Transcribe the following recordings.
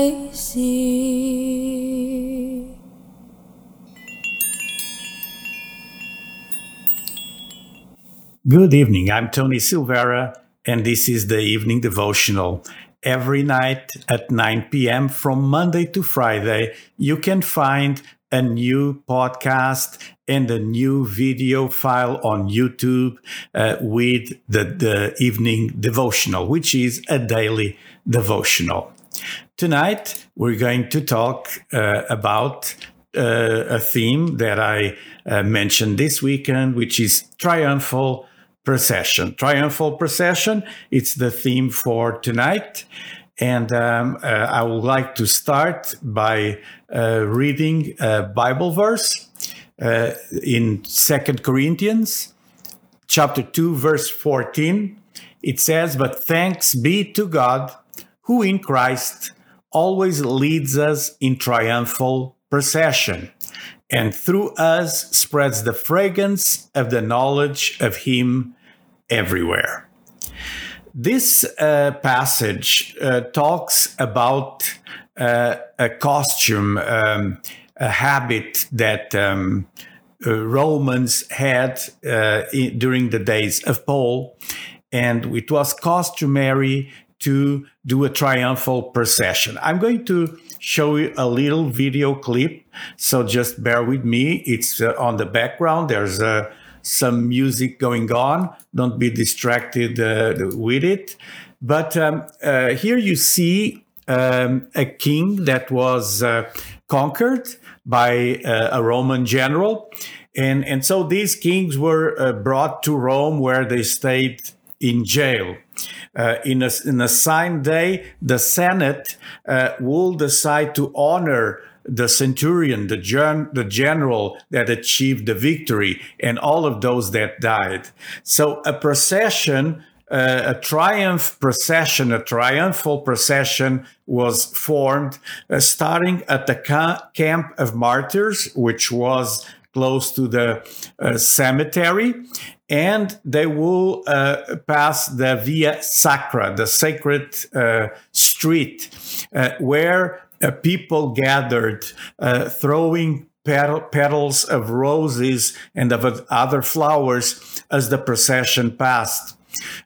I see. Good evening. I'm Tony Silveira, and this is the evening devotional. Every night at 9 p.m. from Monday to Friday, you can find a new podcast and a new video file on YouTube uh, with the, the evening devotional, which is a daily devotional. Tonight, we're going to talk uh, about uh, a theme that I uh, mentioned this weekend, which is triumphal procession. Triumphal procession, it's the theme for tonight. And um, uh, I would like to start by uh, reading a Bible verse uh, in Second Corinthians chapter 2, verse 14. It says, But thanks be to God, who in Christ always leads us in triumphal procession, and through us spreads the fragrance of the knowledge of Him everywhere. This uh, passage uh, talks about uh, a costume, um, a habit that um, uh, Romans had uh, in, during the days of Paul, and it was customary to do a triumphal procession. I'm going to show you a little video clip, so just bear with me. It's uh, on the background. There's a some music going on. Don't be distracted uh, with it. But um, uh, here you see um, a king that was uh, conquered by uh, a Roman general. And, and so these kings were uh, brought to Rome where they stayed in jail. Uh, in, a, in a signed day, the Senate will decide to honor the centurion, the, gen- the general that achieved the victory, and all of those that died. So a procession, uh, a triumph procession, a triumphal procession was formed, uh, starting at the ca- camp of martyrs, which was close to the uh, cemetery, and they will uh, pass the Via Sacra, the sacred uh, street, where people gathered throwing petal, petals of roses and of other flowers as the procession passed.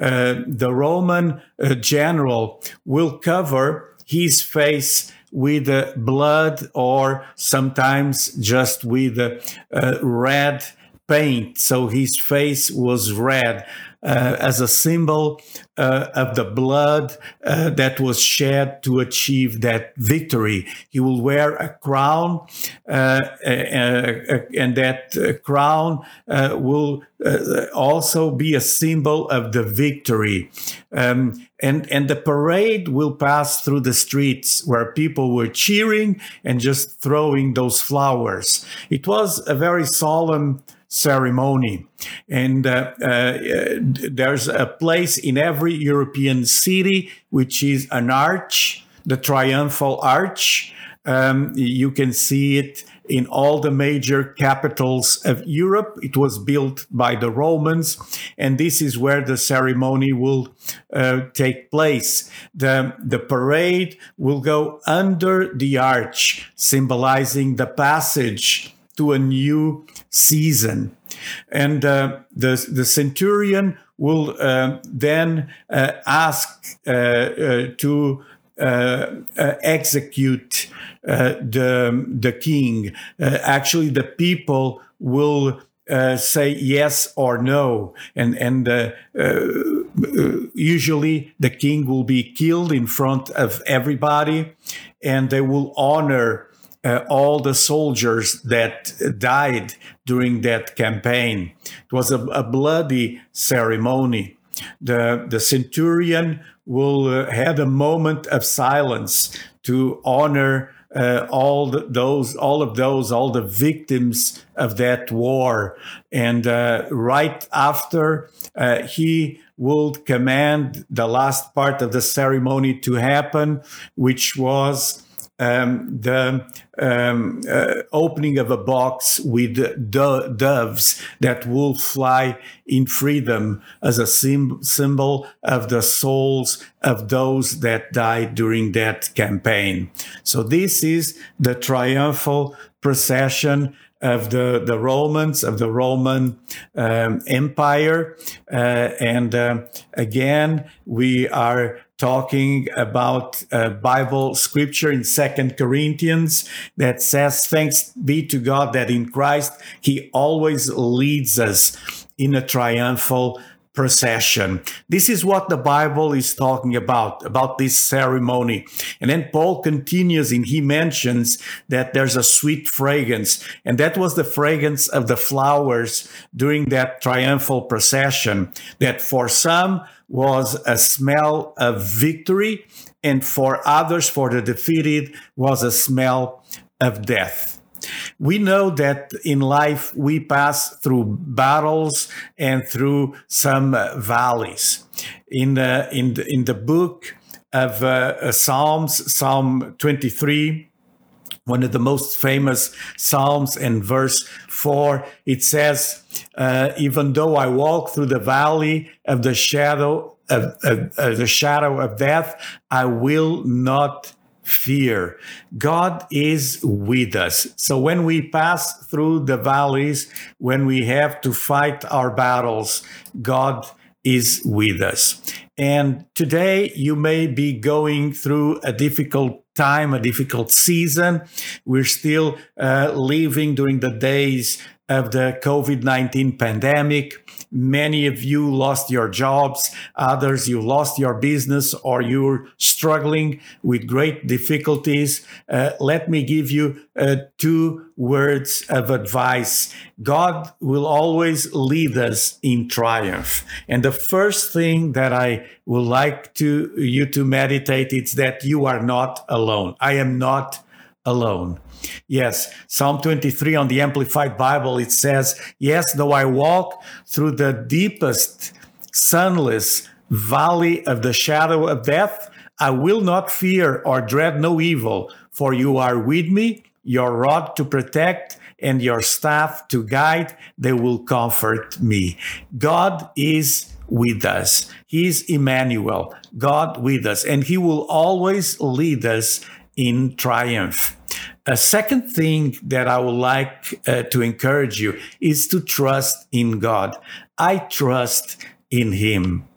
Uh, the Roman uh, general will cover his face with uh, blood or sometimes just with uh, red paint. So his face was red uh, as a symbol uh, of the blood uh, that was shed to achieve that victory. He will wear a crown, uh, uh, uh, and that crown will also be a symbol of the victory. Um, and, and the parade will pass through the streets where people were cheering and just throwing those flowers. It was a very solemn ceremony. And uh, uh, there's a place in every European city which is an arch, the triumphal arch. Um, you can see it in all the major capitals of Europe. It was built by the Romans, and this is where the ceremony will uh, take place. The, the parade will go under the arch, symbolizing the passage to a new season. And uh, the, the centurion will uh, then uh, ask uh, uh, to uh, execute the, the king. actually, the people will say yes or no. And, and usually the king will be killed in front of everybody and they will honor uh, all the soldiers that died during that campaign. It was a, a bloody ceremony. The, the centurion will uh, have a moment of silence to honor uh, all the, those, all of those, all the victims of that war. And uh, right after, uh, he will command the last part of the ceremony to happen, which was um, the um, uh, opening of a box with do- doves that will fly in freedom as a sim- symbol of the souls of those that died during that campaign. So this is the triumphal procession of the, the Romans, of the Roman um, Empire. Uh, and uh, again, we are talking about a Bible scripture in Second Corinthians that says, Thanks be to God that in Christ He always leads us in a triumphal procession. This is what the Bible is talking about, about this ceremony. And then Paul continues and he mentions that there's a sweet fragrance. And that was the fragrance of the flowers during that triumphal procession that for some was a smell of victory and for others, for the defeated, was a smell of death. We know that in life we pass through battles and through some valleys. In the in the, in the book of uh, Psalms, Psalm 23, one of the most famous psalms, in verse four, it says, uh, "Even though I walk through the valley of the shadow of, of, of the shadow of death, I will not." Fear. God is with us. So when we pass through the valleys, when we have to fight our battles, God is with us. And today you may be going through a difficult time, a difficult season. We're still uh, living during the days of the COVID 19 pandemic. Many of you lost your jobs, others you lost your business, or you're struggling with great difficulties. Uh, let me give you uh, two words of advice. God will always lead us in triumph. And the first thing that I would like to you to meditate is that you are not alone. I am not alone. Yes, Psalm 23 on the Amplified Bible, it says, Yes, though I walk through the deepest, sunless valley of the shadow of death, I will not fear or dread no evil, for you are with me, your rod to protect and your staff to guide, they will comfort me. God is with us. He is Emmanuel, God with us, and He will always lead us in triumph. A second thing that I would like uh, to encourage you is to trust in God. I trust in Him.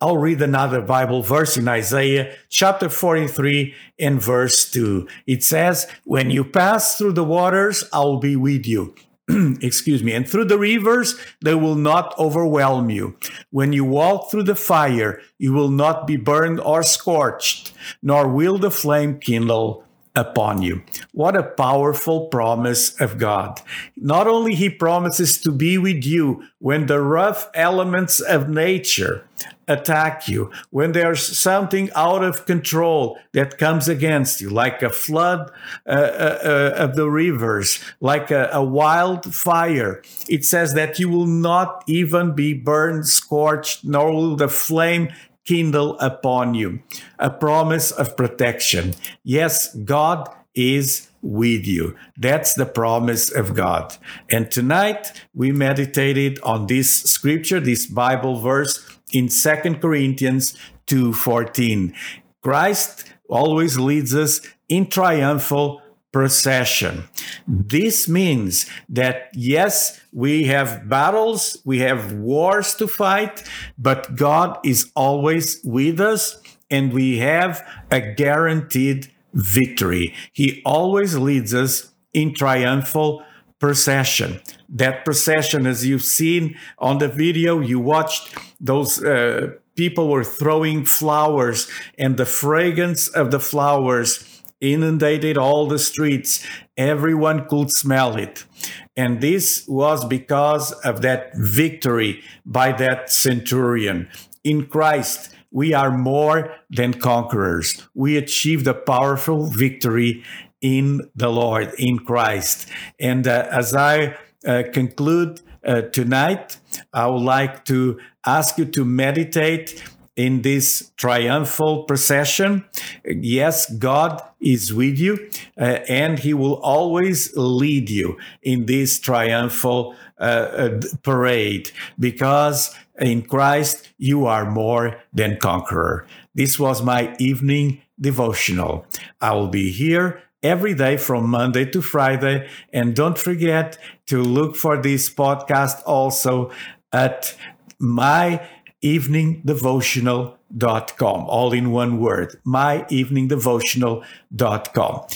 I'll read another Bible verse in Isaiah chapter 43 and verse 2. It says, When you pass through the waters, I'll be with you. Excuse me. And through the rivers, they will not overwhelm you. When you walk through the fire, you will not be burned or scorched, nor will the flame kindle upon you. What a powerful promise of God. Not only he promises to be with you when the rough elements of nature attack you, when there's something out of control that comes against you, like a flood uh, uh, uh, of the rivers, like a, a wildfire. It says that you will not even be burned, scorched, nor will the flame kindle upon you. A promise of protection. Yes, God is with you. That's the promise of God. And tonight we meditated on this scripture, this Bible verse in Second Corinthians 2:14. Christ always leads us in triumphal procession. This means that yes, we have battles, we have wars to fight, but God is always with us and we have a guaranteed victory. He always leads us in triumphal procession. That procession, as you've seen on the video, you watched those uh, people were throwing flowers and the fragrance of the flowers inundated all the streets. Everyone could smell it. And this was because of that victory by that centurion. In Christ, we are more than conquerors. We achieved a powerful victory in the Lord, in Christ. And uh, as I uh, conclude uh, tonight, I would like to ask you to meditate in this triumphal procession. Yes, God is with you, uh, and He will always lead you in this triumphal uh, uh, parade because in Christ you are more than conqueror. This was my evening devotional. I will be here every day from Monday to Friday. And don't forget to look for this podcast also at my evening devotional.com all in one word my evening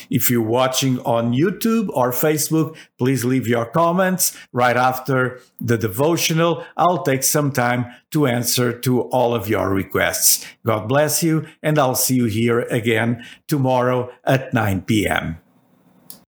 if you're watching on youtube or facebook please leave your comments. Right after the devotional i'll take some time to answer to all of your requests. God bless you and i'll see you here again tomorrow at 9 p.m